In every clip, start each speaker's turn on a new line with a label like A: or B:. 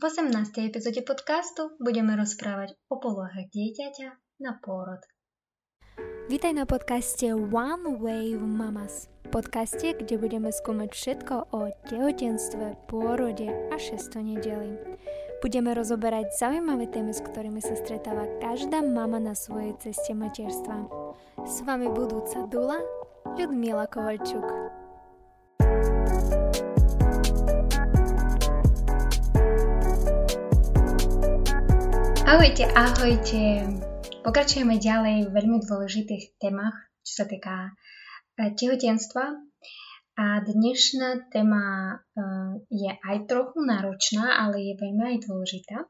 A: V 18. epizóde podcastu budeme rozprávať o polohách dieťaťa na pôrod.
B: Vítaj na podcaste One Wave Mamas. Podcaste, kde budeme skúmať všetko o tehotenstve, pôrode a šesto nedeli. Budeme rozoberať zaujímavé témy, s ktorými sa stretáva každá mama na svojej ceste materstva. S vami budúca Dula, Ľudmila Kovalčuk.
A: Ahojte, ahojte. Pokračujeme ďalej v veľmi dôležitých témach, čo sa týka e, tehotenstva. A dnešná téma e, je aj trochu náročná, ale je veľmi aj dôležitá.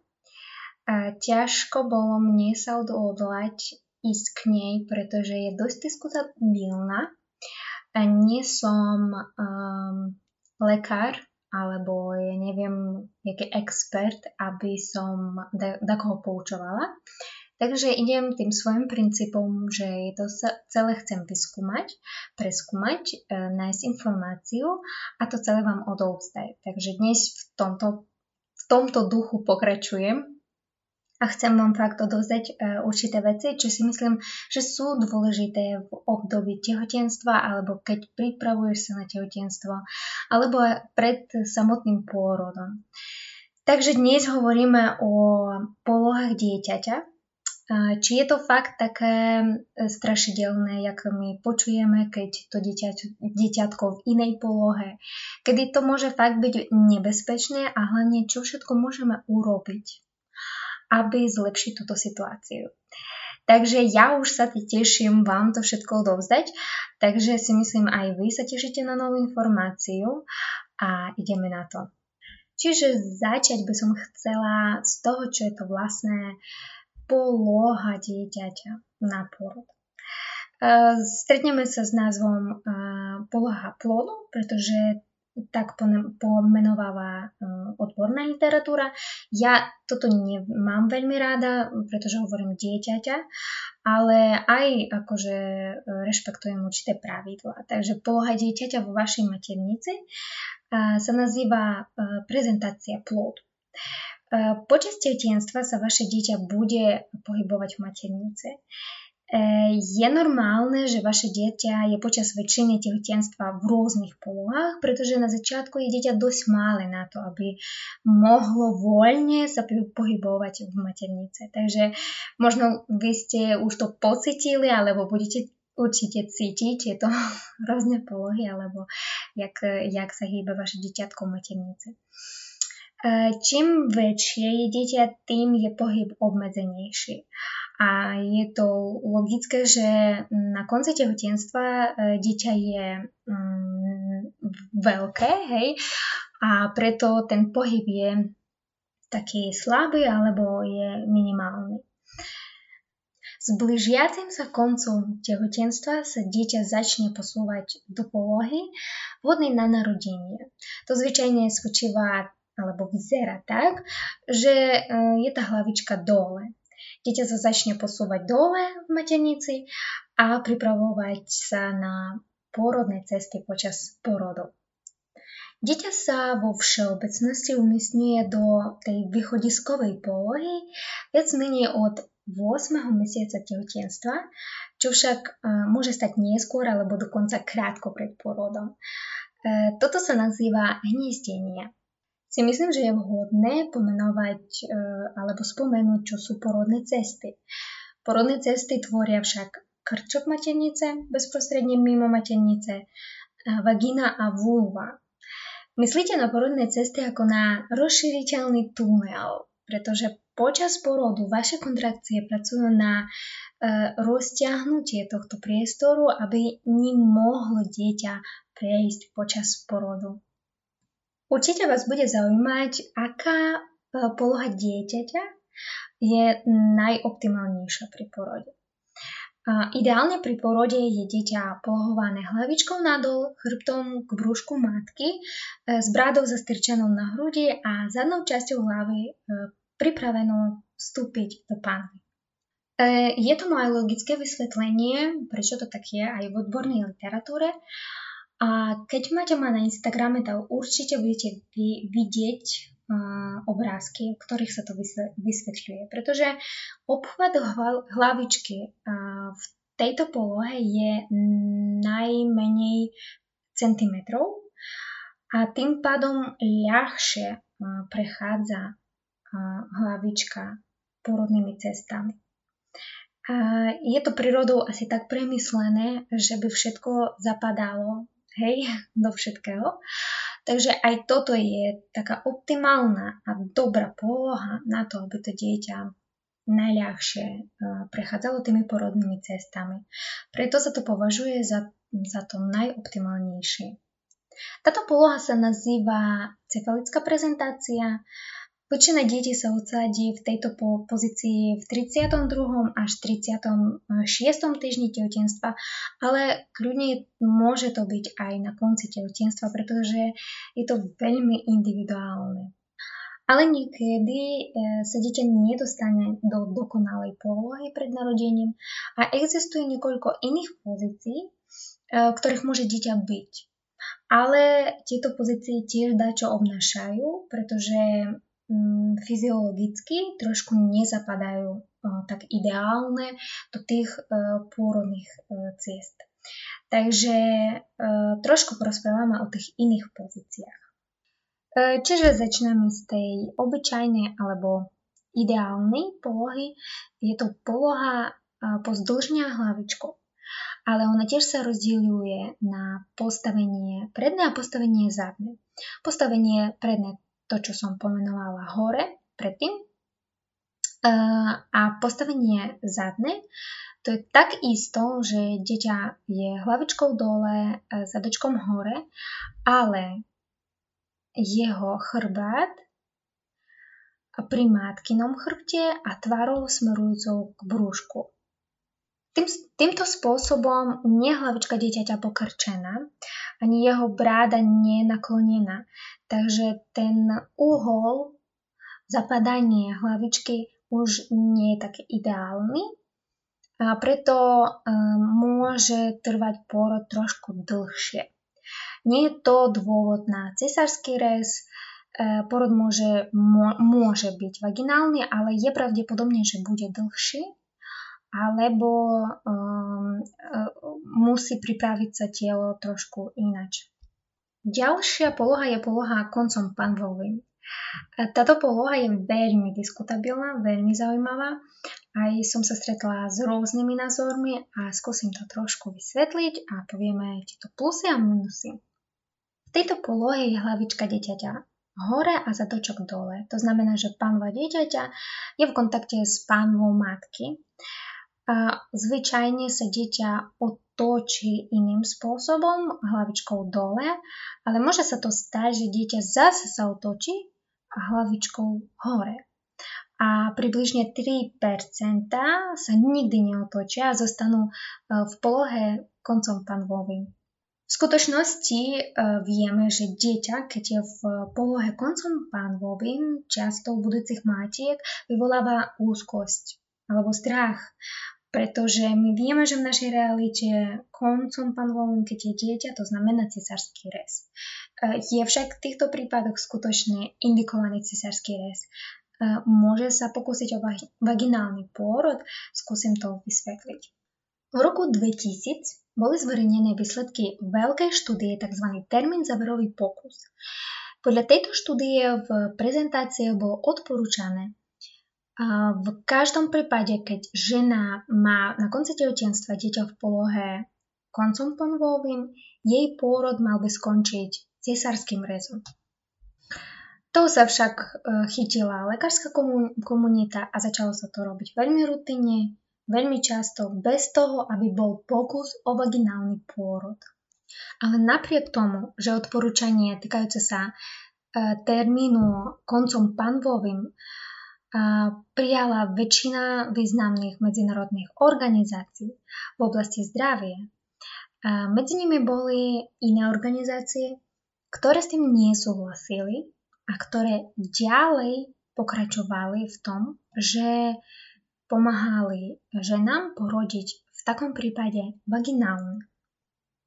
A: A ťažko bolo mne sa odhodlať ísť k nej, pretože je dosť diskutabilná. Nie som um, lekár, alebo ja neviem, jaký expert, aby som da, koho poučovala. Takže idem tým svojim princípom, že je to celé chcem vyskúmať, preskúmať, e, nájsť informáciu a to celé vám odovzdať. Takže dnes v tomto, v tomto duchu pokračujem a chcem vám fakt odovzdať uh, určité veci, čo si myslím, že sú dôležité v období tehotenstva alebo keď pripravuješ sa na tehotenstvo alebo pred samotným pôrodom. Takže dnes hovoríme o polohách dieťaťa. Či je to fakt také e, strašidelné, ako my počujeme, keď to dieťa, dieťatko v inej polohe, kedy to môže fakt byť nebezpečné a hlavne čo všetko môžeme urobiť aby zlepšiť túto situáciu. Takže ja už sa teším vám to všetko odovzdať, takže si myslím aj vy sa tešíte na novú informáciu a ideme na to. Čiže začať by som chcela z toho, čo je to vlastné poloha dieťaťa na porod. Stretneme sa s názvom poloha plodu, pretože tak pomenováva e, odborná literatúra. Ja toto nemám veľmi ráda, pretože hovorím dieťaťa, ale aj akože e, rešpektujem určité pravidlá. Takže poloha dieťaťa vo vašej maternici e, sa nazýva prezentácia plod. Počas tehotenstva sa vaše dieťa bude pohybovať v maternici. Je normálne, že vaše dieťa je počas väčšiny tehotenstva v rôznych polohách, pretože na začiatku je dieťa dosť malé na to, aby mohlo voľne sa pohybovať v maternice. Takže možno vy ste už to pocitili, alebo budete určite cítiť tieto rôzne polohy, alebo jak, jak sa hýba vaše dieťatko v maternice. Čím väčšie je dieťa, tým je pohyb obmedzenejší. A je to logické, že na konci tehotenstva e, dieťa je mm, veľké, hej, a preto ten pohyb je taký slabý alebo je minimálny. S blížiacim sa koncom tehotenstva sa dieťa začne posúvať do polohy vhodnej na narodenie. To zvyčajne spočíva alebo vyzerá tak, že e, je tá hlavička dole. Dieťa sa začne posúvať dole v maternici a pripravovať sa na pôrodné cesty počas porodov. Dieťa sa vo všeobecnosti umiestňuje do tej východiskovej polohy viac menej od 8. mesiaca tehotenstva, čo však e, môže stať neskôr alebo dokonca krátko pred porodom. E, toto sa nazýva hniezdenie si myslím, že je vhodné pomenovať e, alebo spomenúť, čo sú porodné cesty. Porodné cesty tvoria však krčok maternice, bezprostredne mimo maternice, vagína a vulva. Myslíte na porodné cesty ako na rozšíriteľný tunel, pretože počas porodu vaše kontrakcie pracujú na e, rozťahnutie tohto priestoru, aby ním mohlo dieťa prejsť počas porodu. Určite vás bude zaujímať, aká e, poloha dieťaťa je najoptimálnejšia pri porode. Ideálne pri porode je dieťa polohované hlavičkou nadol, chrbtom k brúšku matky, e, s brádou zastrčenou na hrudi a zadnou časťou hlavy e, pripravenou vstúpiť do panvy. Je to moje logické vysvetlenie, prečo to tak je aj v odbornej literatúre a keď máte ma na Instagrame, tak určite budete vy, vidieť obrázky, v ktorých sa to vysvetľuje. Pretože obchvat hlavičky v tejto polohe je najmenej centimetrov a tým pádom ľahšie prechádza hlavička porodnými cestami. Je to prírodou asi tak premyslené, že by všetko zapadalo hej, do všetkého. Takže aj toto je taká optimálna a dobrá poloha na to, aby to dieťa najľahšie prechádzalo tými porodnými cestami. Preto sa to považuje za, za to najoptimálnejšie. Táto poloha sa nazýva cefalická prezentácia Väčšina detí sa odsadí v tejto pozícii v 32. až 36. týždni tehotenstva, ale kľudne môže to byť aj na konci tehotenstva, pretože je to veľmi individuálne. Ale niekedy e, sa dieťa nedostane do dokonalej polohy pred narodením a existuje niekoľko iných pozícií, e, ktorých môže dieťa byť. Ale tieto pozície tiež dačo obnášajú, pretože fyziologicky trošku nezapadajú tak ideálne do tých e, pôrodných e, ciest. Takže e, trošku porozprávame o tých iných pozíciách. Čiže začneme z tej obyčajnej alebo ideálnej polohy. Je to poloha pozdĺžňa hlavičkou. Ale ona tiež sa rozdieluje na postavenie predné a postavenie zadné. Postavenie predné to, čo som pomenovala hore predtým. A postavenie zadné, to je tak isto, že dieťa je hlavičkou dole, zadočkom hore, ale jeho chrbát pri matkinom chrbte a tvarou smerujúcou k brúšku. Tým, týmto spôsobom nie hlavička dieťaťa pokrčená, ani jeho bráda nie je naklonená. Takže ten uhol zapadanie hlavičky už nie je taký ideálny a preto um, môže trvať pôrod trošku dlhšie. Nie je to dôvod na cesársky rez, e, porod môže, môže byť vaginálny, ale je pravdepodobne, že bude dlhší alebo um, musí pripraviť sa telo trošku inač. Ďalšia poloha je poloha koncom panvovým. Táto poloha je veľmi diskutabilná, veľmi zaujímavá. Aj som sa stretla s rôznymi názormi a skúsim to trošku vysvetliť a povieme tieto plusy a minusy. V tejto polohe je hlavička dieťaťa hore a zadočok dole. To znamená, že pánva dieťaťa je v kontakte s pánvou matky a zvyčajne sa dieťa otočí iným spôsobom, hlavičkou dole, ale môže sa to stať, že dieťa zase sa otočí a hlavičkou hore. A približne 3% sa nikdy neotočia a zostanú e, v polohe koncom panvovým. V skutočnosti e, vieme, že dieťa, keď je v polohe koncom pánvovým, často u budúcich matiek vyvoláva úzkosť alebo strach pretože my vieme, že v našej realite koncom panovom, keď je dieťa, to znamená cisársky rez. E, je však v týchto prípadoch skutočne indikovaný cisársky rez. E, môže sa pokúsiť o vaginálny pôrod, skúsim to vysvetliť. V roku 2000 boli zverejnené výsledky veľkej štúdie, tzv. termín záverový pokus. Podľa tejto štúdie v prezentácii bolo odporúčané, v každom prípade, keď žena má na konci tehotenstva dieťa v polohe koncom ponovovým, jej pôrod mal by skončiť cesárským rezom. To sa však e, chytila lekárska komunita a začalo sa to robiť veľmi rutinne, veľmi často, bez toho, aby bol pokus o vaginálny pôrod. Ale napriek tomu, že odporúčanie týkajúce sa e, termínu koncom panvovým prijala väčšina významných medzinárodných organizácií v oblasti zdravia. Medzi nimi boli iné organizácie, ktoré s tým nesúhlasili a ktoré ďalej pokračovali v tom, že pomáhali ženám porodiť v takom prípade vaginálne.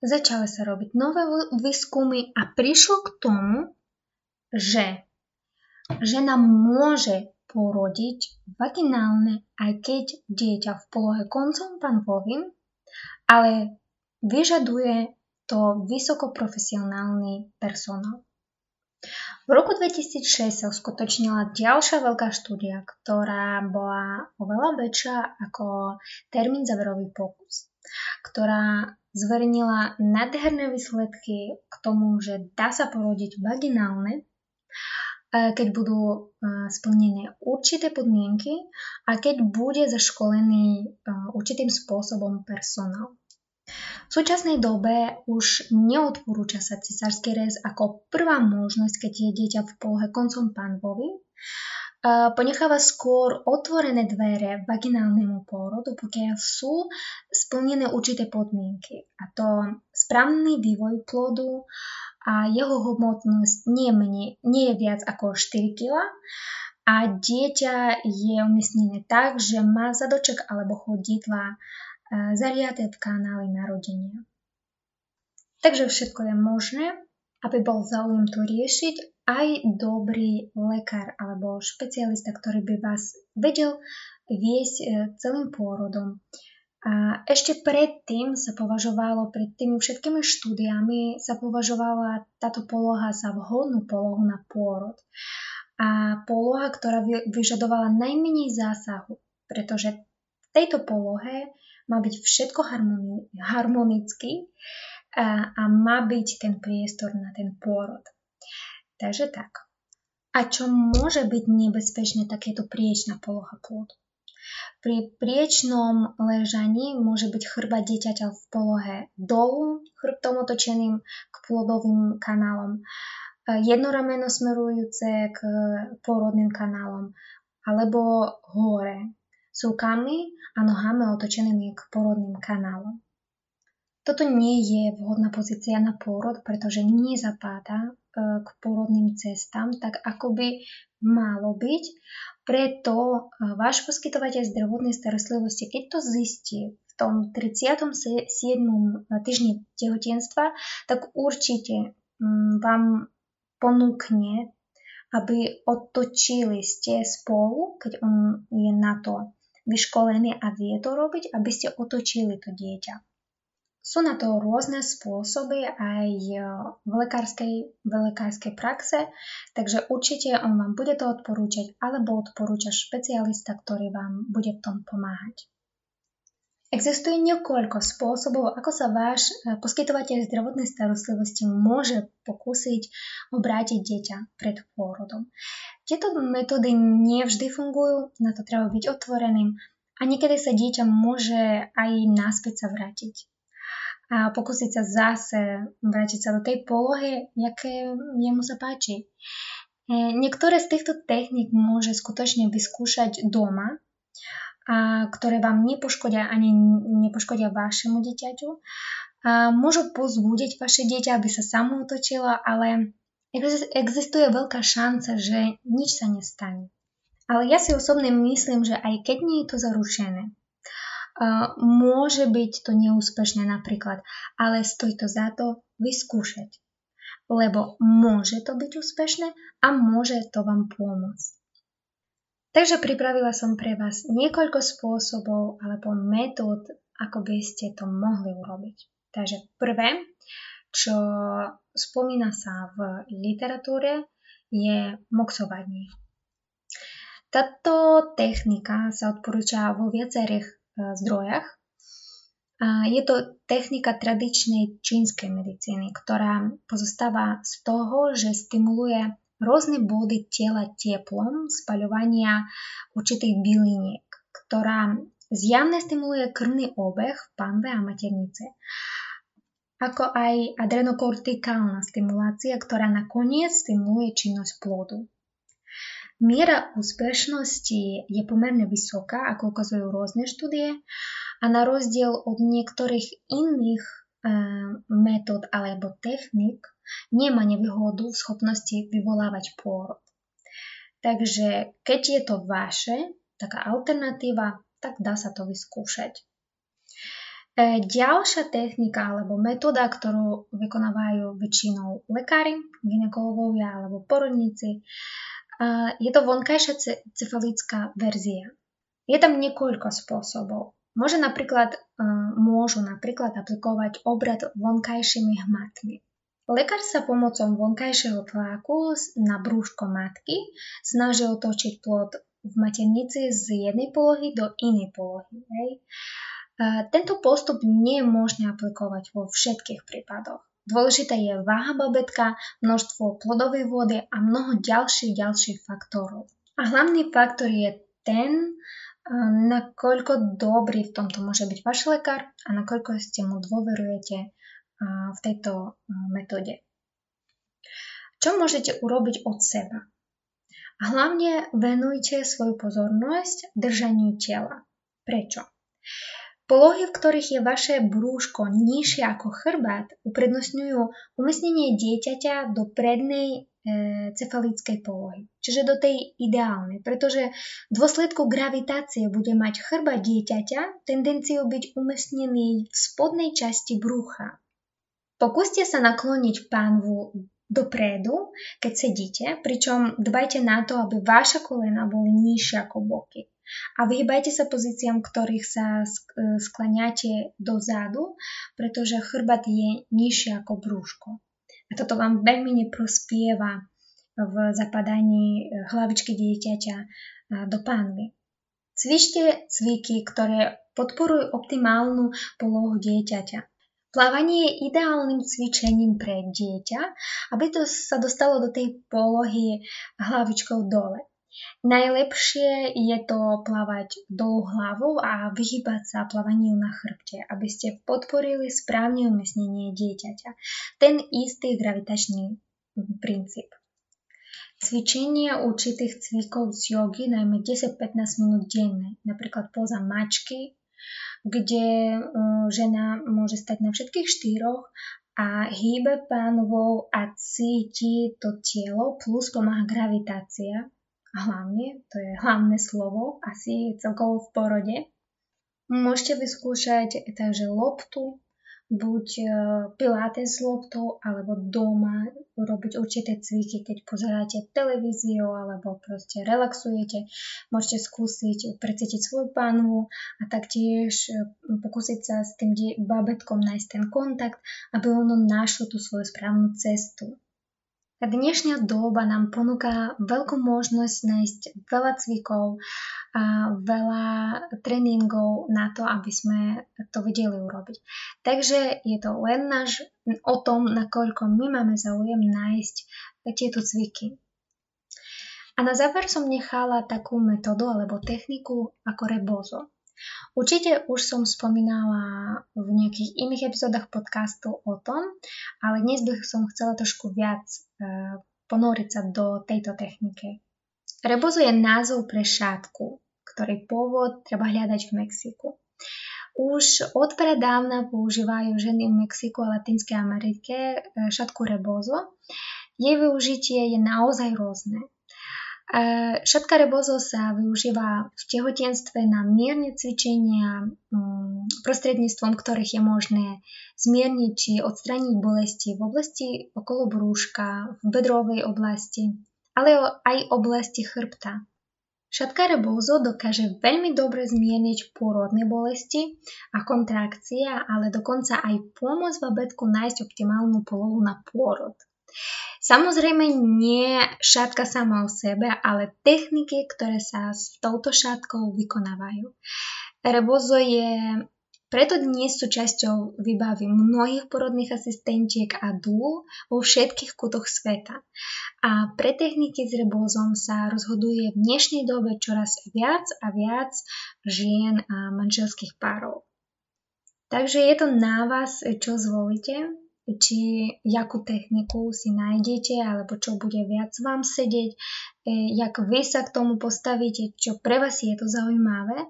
A: Začali sa robiť nové výskumy a prišlo k tomu, že žena môže porodiť vaginálne, aj keď dieťa v polohe koncom panvovým, ale vyžaduje to vysokoprofesionálny personál. V roku 2006 sa uskutočnila ďalšia veľká štúdia, ktorá bola oveľa väčšia ako termín záverový pokus, ktorá zverejnila nádherné výsledky k tomu, že dá sa porodiť vaginálne, keď budú e, splnené určité podmienky a keď bude zaškolený e, určitým spôsobom personál. V súčasnej dobe už neodporúča sa cisársky rez ako prvá možnosť, keď je dieťa v polohe koncom panvovi. Ponecháva skôr otvorené dvere vaginálnemu pôrodu, pokiaľ sú splnené určité podmienky. A to správny vývoj plodu a jeho hmotnosť nie, menej, nie je viac ako 4 kg a dieťa je umiestnené tak, že má zadoček alebo chodidla zariaté v kanáli narodenia. Takže všetko je možné, aby bol záujem to riešiť aj dobrý lekár alebo špecialista, ktorý by vás vedel viesť e, celým pôrodom. A ešte predtým sa považovalo, pred tými všetkými štúdiami sa považovala táto poloha za vhodnú polohu na pôrod. A poloha, ktorá vyžadovala najmenej zásahu, pretože v tejto polohe má byť všetko harmoni- harmonicky a, a má byť ten priestor na ten pôrod. Takže tak. A čo môže byť nebezpečné takéto priečná poloha plodu? Pri priečnom ležaní môže byť chrba dieťaťa v polohe dolu, chrbtom otočeným k plodovým kanálom, jedno rameno smerujúce k pôrodným kanálom, alebo hore, súkami a nohami otočenými k porodným kanálom. Toto nie je vhodná pozícia na pôrod, pretože nezapáda e, k porodným cestám, tak ako by malo byť. Preto e, váš poskytovateľ zdravotnej starostlivosti, keď to zistí v tom 37. týždni tehotenstva, tak určite mm, vám ponúkne, aby otočili ste spolu, keď on je na to vyškolený a vie to robiť, aby ste otočili to dieťa. Sú na to rôzne spôsoby aj e, v lekárskej, v lekárskej praxe, takže určite on vám bude to odporúčať alebo odporúča špecialista, ktorý vám bude v tom pomáhať. Existuje niekoľko spôsobov, ako sa váš e, poskytovateľ zdravotnej starostlivosti môže pokúsiť obrátiť dieťa pred pôrodom. Tieto metódy nevždy fungujú, na to treba byť otvoreným a niekedy sa dieťa môže aj náspäť sa vrátiť a pokúsiť sa zase vrátiť sa do tej polohy, aké jemu sa páči. E, niektoré z týchto techník môže skutočne vyskúšať doma, a ktoré vám nepoškodia ani nepoškodia vašemu dieťaťu. A môžu pozbudiť vaše dieťa, aby sa samo otočilo, ale existuje veľká šanca, že nič sa nestane. Ale ja si osobne myslím, že aj keď nie je to zaručené, môže byť to neúspešné napríklad, ale stojí to za to vyskúšať. Lebo môže to byť úspešné a môže to vám pomôcť. Takže pripravila som pre vás niekoľko spôsobov alebo metód, ako by ste to mohli urobiť. Takže prvé, čo spomína sa v literatúre, je moxovanie. Táto technika sa odporúča vo viacerých e, zdrojach. Je to technika tradičnej čínskej medicíny, ktorá pozostáva z toho, že stimuluje rôzne body tela teplom spaľovania určitých byliniek, ktorá zjavne stimuluje krvný obeh v panve a maternice ako aj adrenokortikálna stimulácia, ktorá nakoniec stimuluje činnosť plodu. Miera úspešnosti je pomerne vysoká, ako ukazujú rôzne štúdie, a na rozdiel od niektorých iných e, metód alebo technik nemá nevýhodu v schopnosti vyvolávať pôrod. Takže keď je to vaše, taká alternatíva, tak dá sa to vyskúšať. E, ďalšia technika alebo metóda, ktorú vykonávajú väčšinou lekári, ginekologovia alebo porodníci, Je to vonkajšia cefalická verzia. Je tam niekoľko spôsobov. Môže napríklad, môžu napríklad aplikovať obrad vonkajšími hmatmi. Lekár sa pomocou vonkajšieho tlaku na brúško matky snaží otočiť plod v maternici z jednej polohy do inej polohy. Hej. Tento postup nie je možné aplikovať vo všetkých prípadoch. Dôležité je váha babetka, množstvo plodovej vody a mnoho ďalších ďalších faktorov. A hlavný faktor je ten, nakoľko dobrý v tomto môže byť váš lekár a nakoľko ste mu dôverujete v tejto metóde. Čo môžete urobiť od seba? Hlavne venujte svoju pozornosť držaniu tela. Prečo? Polohy, v ktorých je vaše brúško nižšie ako chrbát, uprednostňujú umiestnenie dieťaťa do prednej e, cefalickej polohy, čiže do tej ideálnej, pretože v dôsledku gravitácie bude mať chrba dieťaťa tendenciu byť umiestnený v spodnej časti brucha, Pokúste sa nakloniť pánvu dopredu, keď sedíte, pričom dbajte na to, aby vaša kolena boli nižšie ako boky. A vyhýbajte sa pozíciám, ktorých sa sklaniate dozadu, pretože chrbát je nižšie ako brúško. A toto vám veľmi neprospieva v zapadaní hlavičky dieťaťa do pánvy. Cvičte cviky, ktoré podporujú optimálnu polohu dieťaťa. Plávanie je ideálnym cvičením pre dieťa, aby to sa dostalo do tej polohy hlavičkou dole. Najlepšie je to plávať dolu hlavou a vyhybať sa plávaniu na chrbte, aby ste podporili správne umiestnenie dieťaťa. Ten istý gravitačný princíp. Cvičenie určitých cvikov z jogy, najmä 10-15 minút denne, napríklad poza mačky, kde žena môže stať na všetkých štyroch a hýbe pánvou a cíti to telo, plus pomáha gravitácia. Hlavne, to je hlavné slovo, asi celkovo v porode. Môžete vyskúšať takže loptu, buď e, pilates s loptou, alebo doma robiť určité cviky, keď pozeráte televíziu alebo proste relaxujete. Môžete skúsiť precítiť svoju pánvu a taktiež e, pokúsiť sa s tým babetkom nájsť ten kontakt, aby ono našlo tú svoju správnu cestu. Dnešná doba nám ponúka veľkú možnosť nájsť veľa cvikov a veľa tréningov na to, aby sme to vedeli urobiť. Takže je to len náš o tom, nakoľko my máme záujem nájsť tieto cviky. A na záver som nechala takú metódu alebo techniku ako rebozo. Určite už som spomínala v nejakých iných epizódach podcastu o tom, ale dnes by som chcela trošku viac uh, ponoriť sa do tejto techniky. Rebozo je názov pre šátku, ktorý pôvod treba hľadať v Mexiku. Už od používajú ženy v Mexiku a Latinskej Amerike e, šatku rebozo. Jej využitie je naozaj rôzne. Šatka rebozo sa využíva v tehotenstve na mierne cvičenia, mm, prostredníctvom ktorých je možné zmierniť či odstraniť bolesti v oblasti okolo brúška, v bedrovej oblasti, ale aj oblasti chrbta. Šatka rebozo dokáže veľmi dobre zmierniť pôrodné bolesti a kontrakcie, ale dokonca aj pomôcť babetku nájsť optimálnu polohu na pôrod. Samozrejme nie šatka sama o sebe, ale techniky, ktoré sa s touto šatkou vykonávajú. Rebozo je preto dnes súčasťou výbavy mnohých porodných asistentiek a dúl vo všetkých kutoch sveta. A pre techniky s rebozom sa rozhoduje v dnešnej dobe čoraz viac a viac žien a manželských párov. Takže je to na vás, čo zvolíte či jakú techniku si nájdete, alebo čo bude viac vám sedieť, e, jak vy sa k tomu postavíte, čo pre vás je to zaujímavé,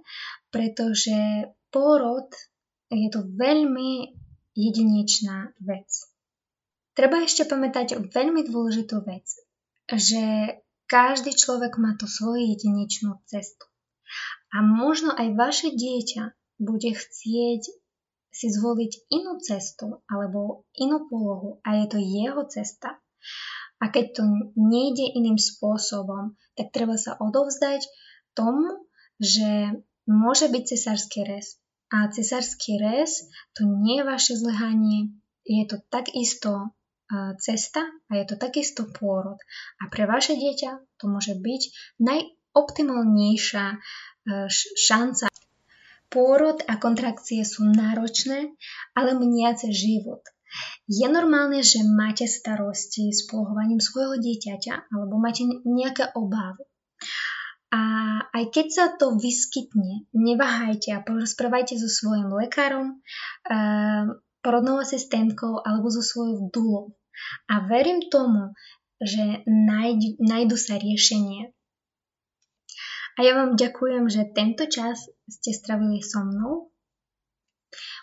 A: pretože pôrod je to veľmi jedinečná vec. Treba ešte pamätať veľmi dôležitú vec, že každý človek má tú svoju jedinečnú cestu. A možno aj vaše dieťa bude chcieť si zvoliť inú cestu alebo inú polohu a je to jeho cesta. A keď to nejde iným spôsobom, tak treba sa odovzdať tomu, že môže byť cesársky rez. A cesársky rez to nie je vaše zlyhanie, je to takisto cesta a je to takisto pôrod. A pre vaše dieťa to môže byť najoptimálnejšia šanca. Pôrod a kontrakcie sú náročné, ale meniace život. Je normálne, že máte starosti s polohovaním svojho dieťaťa alebo máte nejaké obavy. A aj keď sa to vyskytne, neváhajte a porozprávajte so svojím lekárom, porodnou asistentkou alebo so svojou dulou. A verím tomu, že nájdu sa riešenie. A ja vám ďakujem, že tento čas ste stravili so mnou.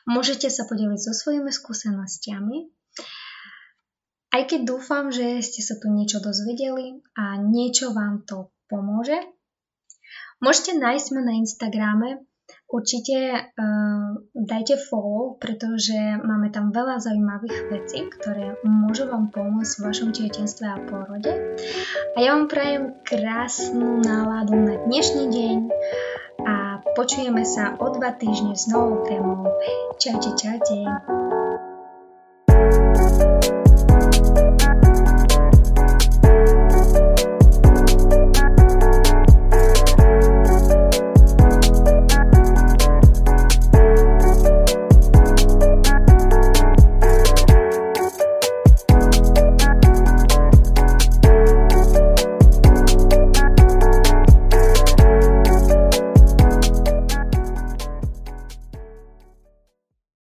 A: Môžete sa podeliť so svojimi skúsenostiami. Aj keď dúfam, že ste sa tu niečo dozvedeli a niečo vám to pomôže, môžete nájsť ma na Instagrame Určite uh, dajte follow, pretože máme tam veľa zaujímavých vecí, ktoré môžu vám pomôcť v vašom tehotenstve a porode. A ja vám prajem krásnu náladu na dnešný deň a počujeme sa o dva týždne s novou témou. Čaute, čaute.